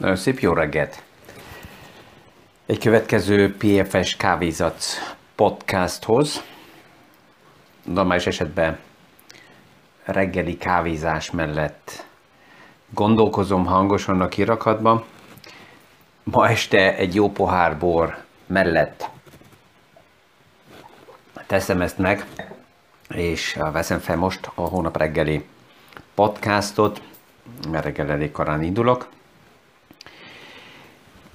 Nagyon szép jó reggelt! Egy következő PFS Kávézac podcasthoz. Normális esetben reggeli kávézás mellett gondolkozom hangosan a kirakatban. Ma este egy jó pohár bor mellett teszem ezt meg, és veszem fel most a hónap reggeli podcastot, mert reggel elég korán indulok.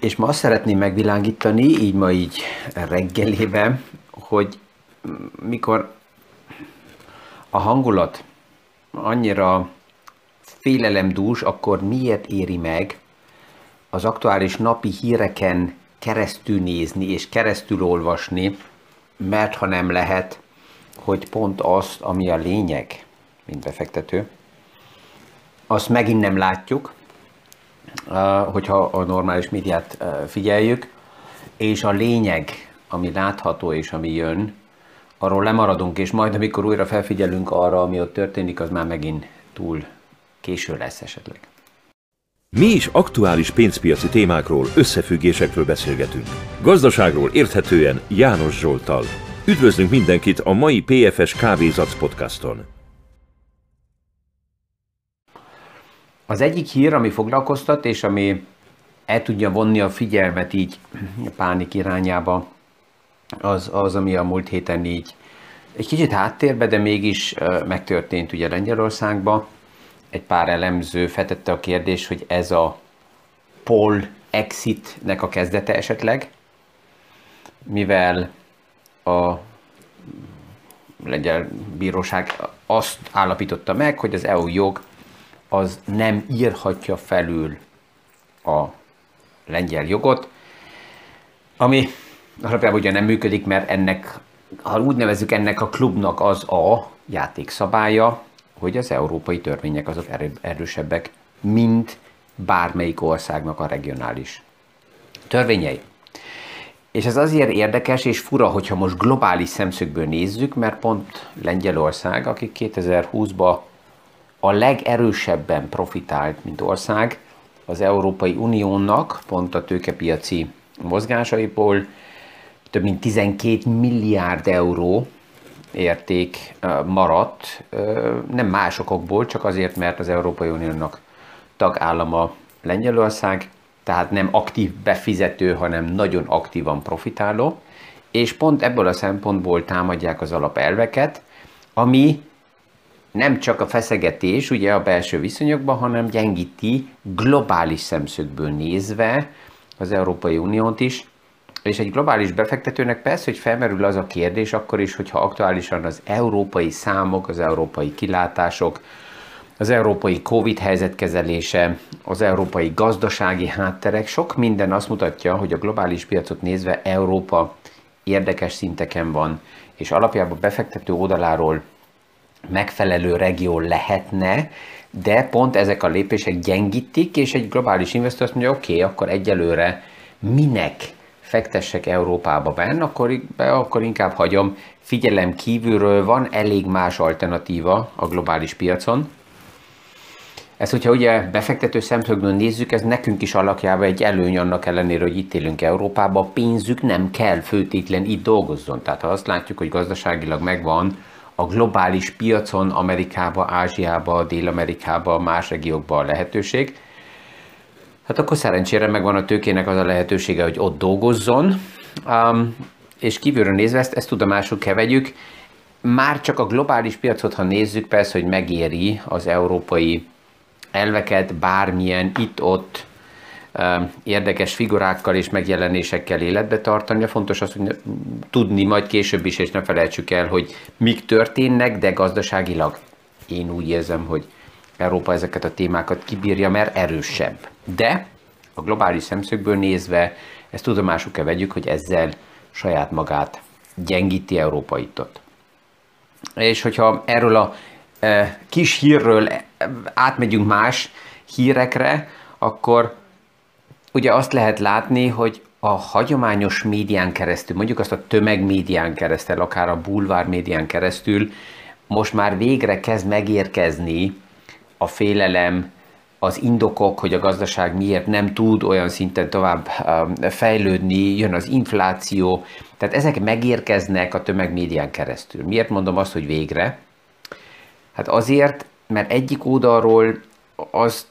És ma azt szeretném megvilágítani, így ma így reggelében, hogy mikor a hangulat annyira félelemdús, akkor miért éri meg az aktuális napi híreken keresztül nézni és keresztül olvasni, mert ha nem lehet, hogy pont azt, ami a lényeg, mint befektető, azt megint nem látjuk, hogyha a normális médiát figyeljük, és a lényeg, ami látható és ami jön, arról lemaradunk, és majd amikor újra felfigyelünk arra, ami ott történik, az már megint túl késő lesz esetleg. Mi is aktuális pénzpiaci témákról, összefüggésekről beszélgetünk. Gazdaságról érthetően János Zsoltal. Üdvözlünk mindenkit a mai PFS Kávézac podcaston! Az egyik hír, ami foglalkoztat, és ami el tudja vonni a figyelmet így pánik irányába, az, az, ami a múlt héten így egy kicsit háttérbe, de mégis megtörtént ugye Lengyelországban. Egy pár elemző fetette a kérdés, hogy ez a Pol exitnek a kezdete esetleg, mivel a lengyel bíróság azt állapította meg, hogy az EU jog az nem írhatja felül a lengyel jogot, ami alapjában ugye nem működik, mert ennek, ha úgy nevezzük, ennek a klubnak az a játékszabálya, hogy az európai törvények azok erősebbek, mint bármelyik országnak a regionális törvényei. És ez azért érdekes és fura, hogyha most globális szemszögből nézzük, mert pont Lengyelország, akik 2020-ban a legerősebben profitált, mint ország, az Európai Uniónak pont a tőkepiaci mozgásaiból több mint 12 milliárd euró érték maradt, nem másokokból, csak azért, mert az Európai Uniónak tagállama Lengyelország, tehát nem aktív befizető, hanem nagyon aktívan profitáló, és pont ebből a szempontból támadják az alapelveket, ami nem csak a feszegetés ugye a belső viszonyokban, hanem gyengíti globális szemszögből nézve az Európai Uniót is, és egy globális befektetőnek persze, hogy felmerül az a kérdés akkor is, hogyha aktuálisan az európai számok, az európai kilátások, az európai Covid helyzetkezelése, az európai gazdasági hátterek, sok minden azt mutatja, hogy a globális piacot nézve Európa érdekes szinteken van, és alapjában befektető oldaláról megfelelő regió lehetne, de pont ezek a lépések gyengítik, és egy globális investor azt mondja, oké, okay, akkor egyelőre minek fektessek Európába benne, akkor, be, akkor inkább hagyom, figyelem kívülről van elég más alternatíva a globális piacon. Ezt, hogyha ugye befektető szemszögből nézzük, ez nekünk is alakjába egy előny annak ellenére, hogy itt élünk Európában, pénzük nem kell főtétlen itt dolgozzon. Tehát ha azt látjuk, hogy gazdaságilag megvan a globális piacon, Amerikába, Ázsiába, Dél-Amerikába, más regiókba a lehetőség, hát akkor szerencsére megvan a tőkének az a lehetősége, hogy ott dolgozzon, um, és kívülről nézve ezt, ezt tudomásul kell vegyük. Már csak a globális piacot, ha nézzük, persze, hogy megéri az európai elveket bármilyen itt-ott érdekes figurákkal és megjelenésekkel életbe tartani. Fontos az, hogy tudni majd később is, és ne felejtsük el, hogy mik történnek, de gazdaságilag én úgy érzem, hogy Európa ezeket a témákat kibírja, mert erősebb. De a globális szemszögből nézve ezt tudomásuk kell vegyük, hogy ezzel saját magát gyengíti Európa itt ott. És hogyha erről a e, kis hírről átmegyünk más hírekre, akkor ugye azt lehet látni, hogy a hagyományos médián keresztül, mondjuk azt a tömegmédián keresztül, akár a bulvár médián keresztül, most már végre kezd megérkezni a félelem az indokok, hogy a gazdaság miért nem tud olyan szinten tovább fejlődni, jön az infláció, tehát ezek megérkeznek a tömegmédián keresztül. Miért mondom azt, hogy végre? Hát azért, mert egyik oldalról azt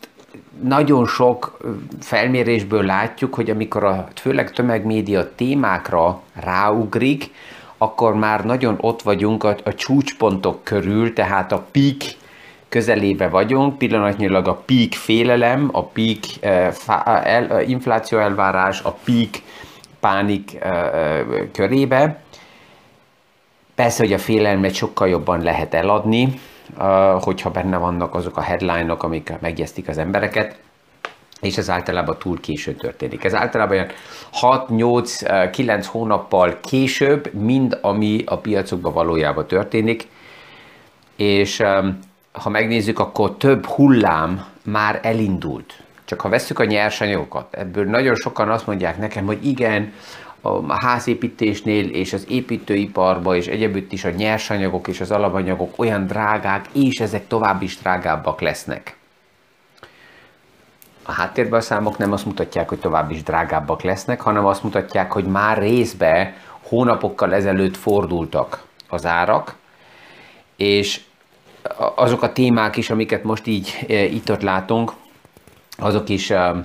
nagyon sok felmérésből látjuk, hogy amikor a főleg tömegmédia témákra ráugrik, akkor már nagyon ott vagyunk a, a csúcspontok körül, tehát a peak közelébe vagyunk, pillanatnyilag a peak félelem, a peak uh, el, uh, infláció elvárás, a peak pánik uh, körébe. Persze, hogy a félelmet sokkal jobban lehet eladni, hogyha benne vannak azok a headline-ok, amik megjesztik az embereket, és ez általában túl késő történik. Ez általában olyan 6-8-9 hónappal később, mind ami a piacokban valójában történik, és ha megnézzük, akkor több hullám már elindult. Csak ha vesszük a nyersanyagokat, ebből nagyon sokan azt mondják nekem, hogy igen, a házépítésnél és az építőiparban és egyebütt is a nyersanyagok és az alapanyagok olyan drágák, és ezek tovább is drágábbak lesznek. A háttérben a számok nem azt mutatják, hogy tovább is drágábbak lesznek, hanem azt mutatják, hogy már részbe hónapokkal ezelőtt fordultak az árak, és azok a témák is, amiket most így e, itt-ott látunk, azok is e,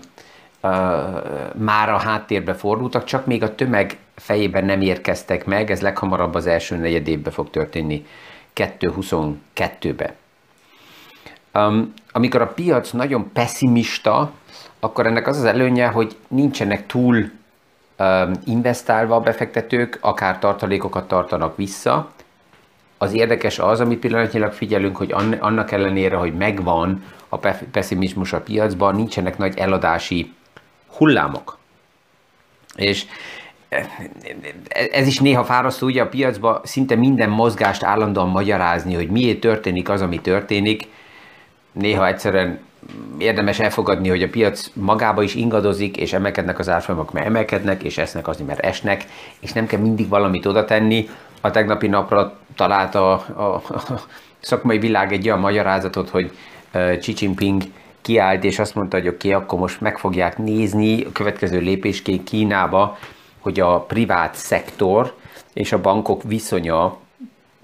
már a háttérbe fordultak, csak még a tömeg fejében nem érkeztek meg, ez leghamarabb az első negyed évben fog történni, 2022-be. Um, amikor a piac nagyon pessimista, akkor ennek az az előnye, hogy nincsenek túl um, investálva a befektetők, akár tartalékokat tartanak vissza. Az érdekes az, amit pillanatnyilag figyelünk, hogy annak ellenére, hogy megvan a pessimizmus a piacban, nincsenek nagy eladási hullámok. És ez is néha fárasztó, ugye a piacban szinte minden mozgást állandóan magyarázni, hogy miért történik az, ami történik. Néha egyszerűen érdemes elfogadni, hogy a piac magába is ingadozik, és emelkednek az árfolyamok, mert emelkednek, és esznek azért, mert esnek, és nem kell mindig valamit oda tenni. A tegnapi napra találta a, a, a szakmai világ egy olyan magyarázatot, hogy Xi Jinping kiállt, és azt mondta, hogy oké, okay, akkor most meg fogják nézni a következő lépésként Kínába, hogy a privát szektor és a bankok viszonya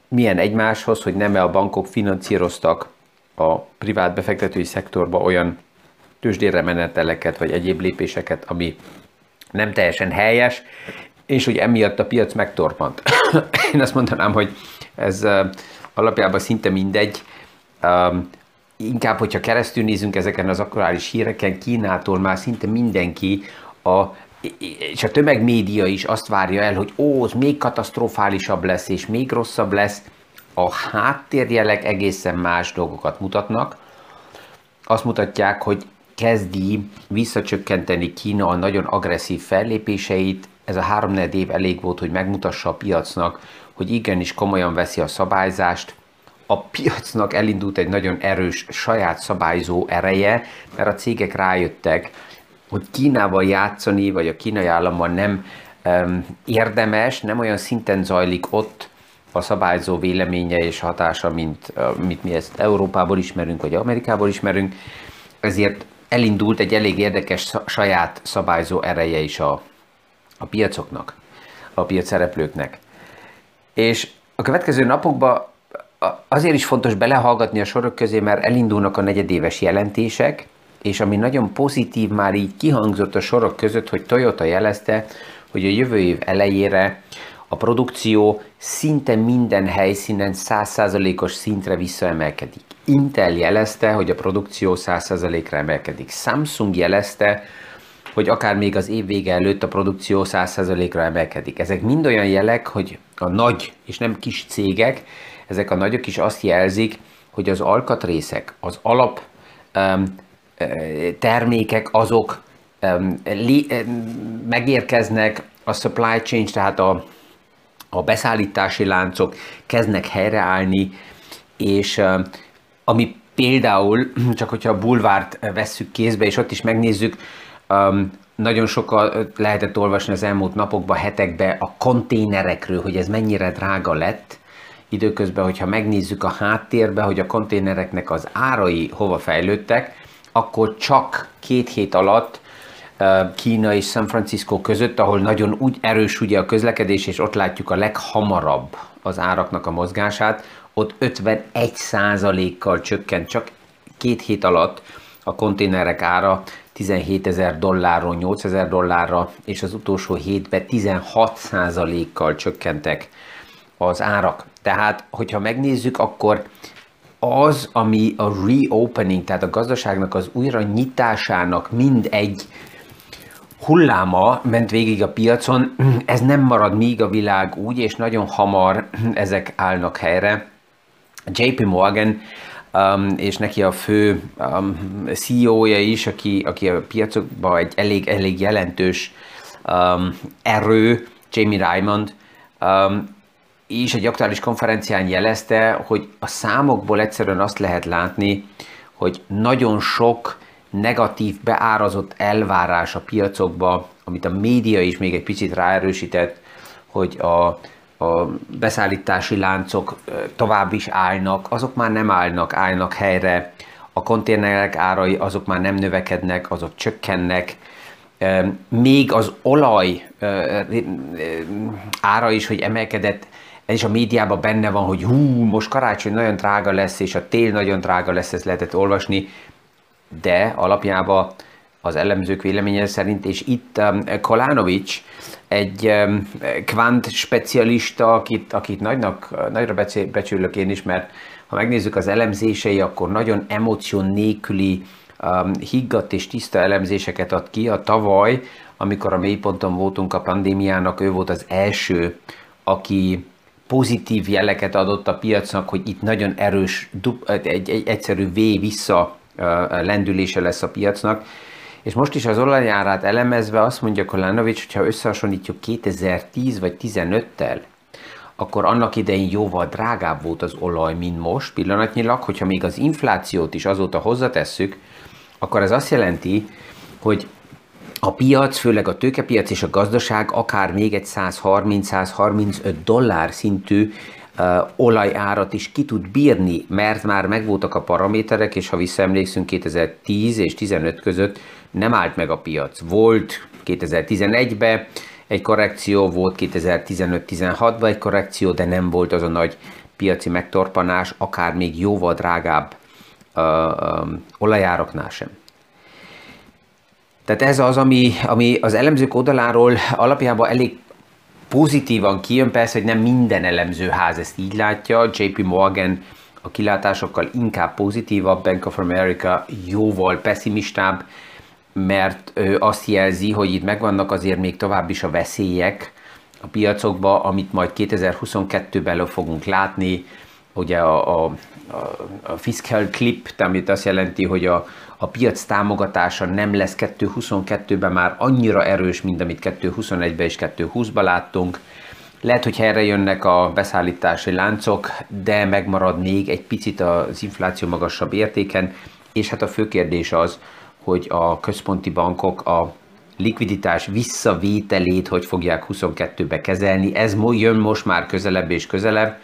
milyen egymáshoz, hogy nem-e a bankok finanszíroztak a privát befektetői szektorba olyan tőzsdére meneteleket, vagy egyéb lépéseket, ami nem teljesen helyes, és hogy emiatt a piac megtorpant. Én azt mondanám, hogy ez alapjában szinte mindegy inkább, hogyha keresztül nézünk ezeken az aktuális híreken, Kínától már szinte mindenki a és a tömegmédia is azt várja el, hogy ó, az még katasztrofálisabb lesz, és még rosszabb lesz. A háttérjelek egészen más dolgokat mutatnak. Azt mutatják, hogy kezdi visszacsökkenteni Kína a nagyon agresszív fellépéseit. Ez a három év elég volt, hogy megmutassa a piacnak, hogy igenis komolyan veszi a szabályzást, a piacnak elindult egy nagyon erős saját szabályzó ereje, mert a cégek rájöttek, hogy Kínával játszani, vagy a kínai államban nem um, érdemes, nem olyan szinten zajlik ott a szabályzó véleménye és hatása, mint, mint mi ezt Európából ismerünk, vagy Amerikából ismerünk, ezért elindult egy elég érdekes saját szabályzó ereje is a, a piacoknak, a piac szereplőknek. És a következő napokban azért is fontos belehallgatni a sorok közé, mert elindulnak a negyedéves jelentések, és ami nagyon pozitív már így kihangzott a sorok között, hogy Toyota jelezte, hogy a jövő év elejére a produkció szinte minden helyszínen 100%-os szintre visszaemelkedik. Intel jelezte, hogy a produkció 100%-ra emelkedik. Samsung jelezte, hogy akár még az év vége előtt a produkció 100%-ra emelkedik. Ezek mind olyan jelek, hogy a nagy és nem kis cégek ezek a nagyok is azt jelzik, hogy az alkatrészek, az alap um, termékek azok um, li, um, megérkeznek, a supply chain, tehát a, a beszállítási láncok kezdnek helyreállni, és um, ami például, csak hogyha a bulvárt vesszük kézbe, és ott is megnézzük, um, nagyon sokkal lehetett olvasni az elmúlt napokban, hetekben a konténerekről, hogy ez mennyire drága lett, időközben, hogyha megnézzük a háttérbe, hogy a konténereknek az árai hova fejlődtek, akkor csak két hét alatt Kína és San Francisco között, ahol nagyon úgy erős ugye a közlekedés, és ott látjuk a leghamarabb az áraknak a mozgását, ott 51 kal csökkent csak két hét alatt a konténerek ára 17 ezer dollárról 8 ezer dollárra, és az utolsó hétben 16 kal csökkentek az árak. Tehát, hogyha megnézzük, akkor az, ami a reopening, tehát a gazdaságnak az újra nyitásának mind egy hulláma ment végig a piacon, ez nem marad míg a világ úgy, és nagyon hamar ezek állnak helyre. JP Morgan um, és neki a fő um, CEO-ja is, aki, aki a piacokban egy elég, elég jelentős um, erő, Jamie Raymond, um, és egy aktuális konferencián jelezte, hogy a számokból egyszerűen azt lehet látni, hogy nagyon sok negatív beárazott elvárás a piacokba, amit a média is még egy picit ráerősített, hogy a, a beszállítási láncok tovább is állnak, azok már nem állnak, állnak helyre, a konténerek árai azok már nem növekednek, azok csökkennek, még az olaj ára is, hogy emelkedett, ez is a médiában benne van, hogy hú, most karácsony nagyon drága lesz, és a tél nagyon drága lesz, ezt lehetett olvasni, de alapjában az elemzők véleménye szerint, és itt um, Kolanovics, egy um, kvant specialista, akit, akit nagynak, nagyra becsülök én is, mert ha megnézzük az elemzései, akkor nagyon emóció nélküli, um, higgadt és tiszta elemzéseket ad ki. A tavaly, amikor a mélyponton voltunk a pandémiának, ő volt az első, aki pozitív jeleket adott a piacnak, hogy itt nagyon erős, egy, egy, egy egyszerű V vissza lendülése lesz a piacnak. És most is az olajárát elemezve azt mondja Kolanovics, hogyha összehasonlítjuk 2010 vagy 15-tel, akkor annak idején jóval drágább volt az olaj, mint most pillanatnyilag, hogyha még az inflációt is azóta hozzatesszük, akkor ez azt jelenti, hogy a piac, főleg a tőkepiac és a gazdaság akár még egy 130-135 dollár szintű olajárat is ki tud bírni, mert már megvoltak a paraméterek, és ha visszaemlékszünk 2010 és 15 között nem állt meg a piac. Volt 2011-ben egy korrekció, volt 2015-16-ban egy korrekció, de nem volt az a nagy piaci megtorpanás, akár még jóval drágább uh, um, olajáraknál sem. Tehát ez az, ami, ami az elemzők oldaláról alapjában elég pozitívan kijön, persze, hogy nem minden elemzőház ezt így látja, JP Morgan a kilátásokkal inkább pozitívabb, Bank of America jóval pessimistább, mert ő azt jelzi, hogy itt megvannak azért még tovább is a veszélyek a piacokba, amit majd 2022-ben fogunk látni, ugye a, a, a fiscal clip, amit azt jelenti, hogy a, a piac támogatása nem lesz 2022-ben már annyira erős, mint amit 2021-ben és 2020-ban láttunk. Lehet, hogy erre jönnek a beszállítási láncok, de megmarad még egy picit az infláció magasabb értéken, és hát a fő kérdés az, hogy a központi bankok a likviditás visszavételét hogy fogják 22-be kezelni. Ez jön most már közelebb és közelebb.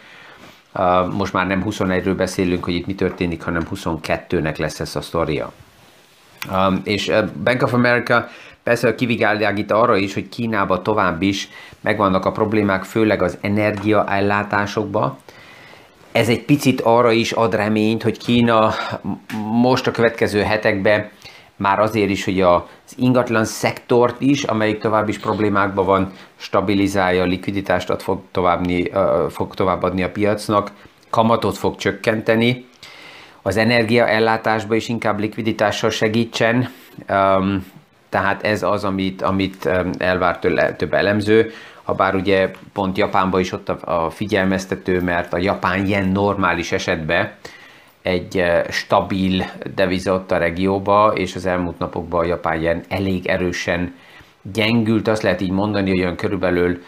Most már nem 21-ről beszélünk, hogy itt mi történik, hanem 22-nek lesz ez a sztoria. És uh, Bank of America persze kivigállják arra is, hogy Kínában tovább is megvannak a problémák, főleg az energiaellátásokba. Ez egy picit arra is ad reményt, hogy Kína most a következő hetekben már azért is, hogy az ingatlan szektort is, amelyik tovább is problémákban van, stabilizálja, likviditást ad, fog, továbbni, fog továbbadni a piacnak, kamatot fog csökkenteni, az energiaellátásba is inkább likviditással segítsen, tehát ez az, amit, amit elvár tőle több elemző, ha bár ugye pont Japánban is ott a, a figyelmeztető, mert a japán yen normális esetben egy stabil deviza ott a regióba, és az elmúlt napokban a japán yen elég erősen gyengült, azt lehet így mondani, hogy olyan körülbelül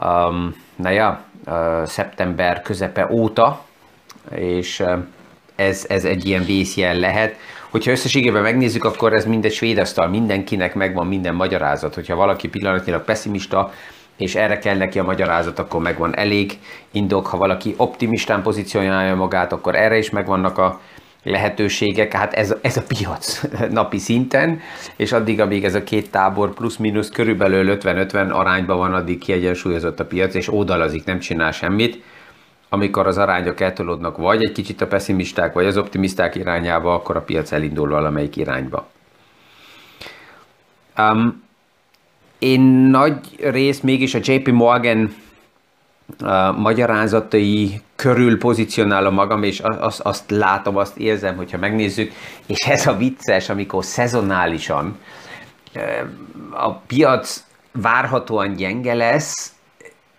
um, na ja, uh, szeptember közepe óta, és uh, ez, ez egy ilyen vészjel lehet. Hogyha összességében megnézzük, akkor ez mindegy svéd asztal, mindenkinek megvan minden magyarázat. Hogyha valaki pillanatnyilag pessimista, és erre kell neki a magyarázat, akkor megvan elég indok. Ha valaki optimistán pozícionálja magát, akkor erre is megvannak a lehetőségek, hát ez, ez a piac napi szinten, és addig, amíg ez a két tábor plusz-minusz körülbelül 50-50 arányban van, addig kiegyensúlyozott a piac, és ódalazik, nem csinál semmit. Amikor az arányok eltolódnak vagy egy kicsit a pessimisták, vagy az optimisták irányába, akkor a piac elindul valamelyik irányba. Um, én nagy rész mégis a JP Morgan uh, magyarázatai körül pozícionálom magam, és azt, azt látom, azt érzem, hogyha megnézzük, és ez a vicces, amikor szezonálisan a piac várhatóan gyenge lesz,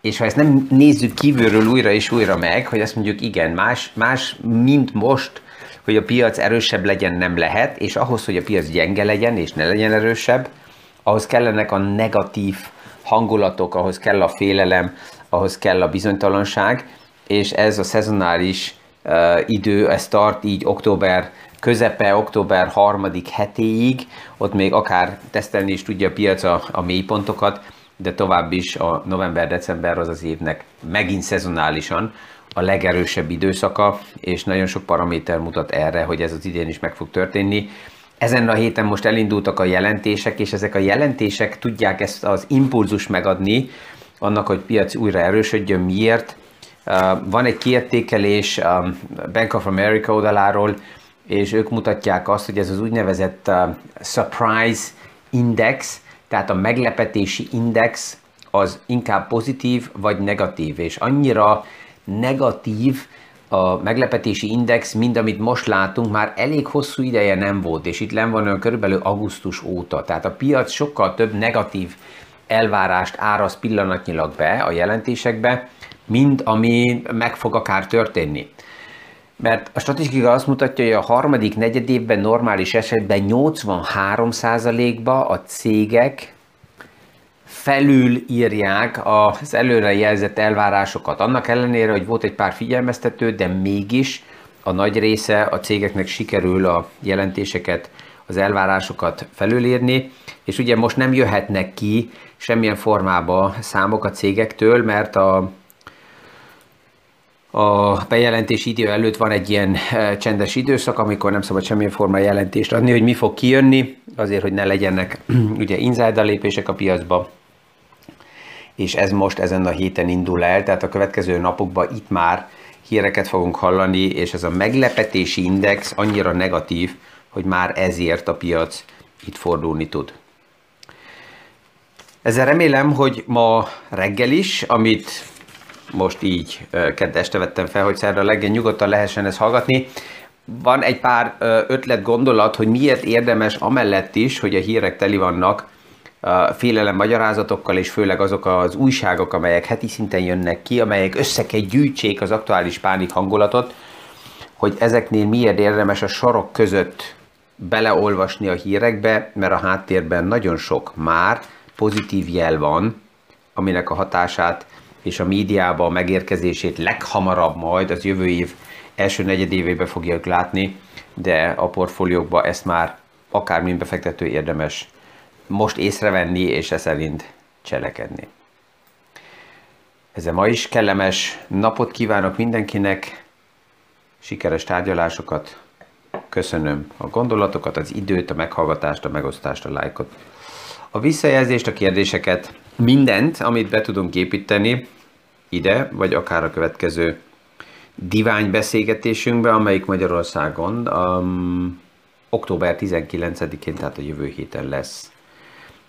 és ha ezt nem nézzük kívülről újra és újra meg, hogy azt mondjuk igen, más, más mint most, hogy a piac erősebb legyen, nem lehet, és ahhoz, hogy a piac gyenge legyen, és ne legyen erősebb, ahhoz kellenek a negatív hangulatok, ahhoz kell a félelem, ahhoz kell a bizonytalanság, és ez a szezonális uh, idő, ez tart így október közepe, október harmadik hetéig, ott még akár tesztelni is tudja a piac a, a mélypontokat, de tovább is a november-december az az évnek megint szezonálisan a legerősebb időszaka, és nagyon sok paraméter mutat erre, hogy ez az idén is meg fog történni. Ezen a héten most elindultak a jelentések, és ezek a jelentések tudják ezt az impulzus megadni, annak, hogy piac újra erősödjön. Miért? Van egy kiértékelés Bank of America oldaláról, és ők mutatják azt, hogy ez az úgynevezett surprise index, tehát a meglepetési index az inkább pozitív vagy negatív, és annyira negatív, a meglepetési index, mind amit most látunk, már elég hosszú ideje nem volt, és itt len van olyan körülbelül augusztus óta. Tehát a piac sokkal több negatív elvárást áraz pillanatnyilag be a jelentésekbe, mint ami meg fog akár történni. Mert a statisztika azt mutatja, hogy a harmadik negyedévben normális esetben 83%-ba a cégek felül írják az előre jelzett elvárásokat. Annak ellenére, hogy volt egy pár figyelmeztető, de mégis a nagy része a cégeknek sikerül a jelentéseket, az elvárásokat felülírni, és ugye most nem jöhetnek ki semmilyen formába számok a cégektől, mert a a bejelentési idő előtt van egy ilyen eh, csendes időszak, amikor nem szabad semmilyen forma jelentést adni, hogy mi fog kijönni, azért, hogy ne legyenek ugye insider lépések a piacba, és ez most ezen a héten indul el, tehát a következő napokban itt már híreket fogunk hallani, és ez a meglepetési index annyira negatív, hogy már ezért a piac itt fordulni tud. Ezzel remélem, hogy ma reggel is, amit most így kedd este vettem fel, hogy szerda legyen nyugodtan lehessen ezt hallgatni. Van egy pár ötlet, gondolat, hogy miért érdemes amellett is, hogy a hírek teli vannak félelem magyarázatokkal, és főleg azok az újságok, amelyek heti szinten jönnek ki, amelyek össze kell gyűjtsék az aktuális pánik hangulatot, hogy ezeknél miért érdemes a sorok között beleolvasni a hírekbe, mert a háttérben nagyon sok már pozitív jel van, aminek a hatását és a médiába a megérkezését leghamarabb majd az jövő év első negyedévében fogják látni, de a portfóliókba ezt már akármilyen befektető érdemes most észrevenni, és e szerint cselekedni. Ezzel ma is kellemes napot kívánok mindenkinek, sikeres tárgyalásokat, köszönöm a gondolatokat, az időt, a meghallgatást, a megosztást, a lájkot, a visszajelzést, a kérdéseket, mindent, amit be tudunk építeni ide, vagy akár a következő divány beszélgetésünkbe, amelyik Magyarországon um, október 19-én, tehát a jövő héten lesz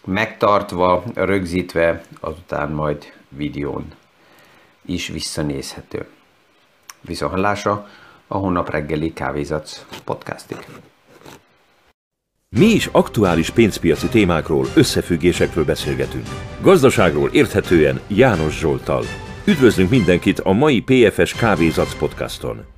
megtartva, rögzítve, azután majd videón is visszanézhető. Viszontlátásra a hónap reggeli kávézat podcastig. Mi is aktuális pénzpiaci témákról, összefüggésekről beszélgetünk. Gazdaságról érthetően János Zsoltal. Üdvözlünk mindenkit a mai PFS Kávézac podcaston!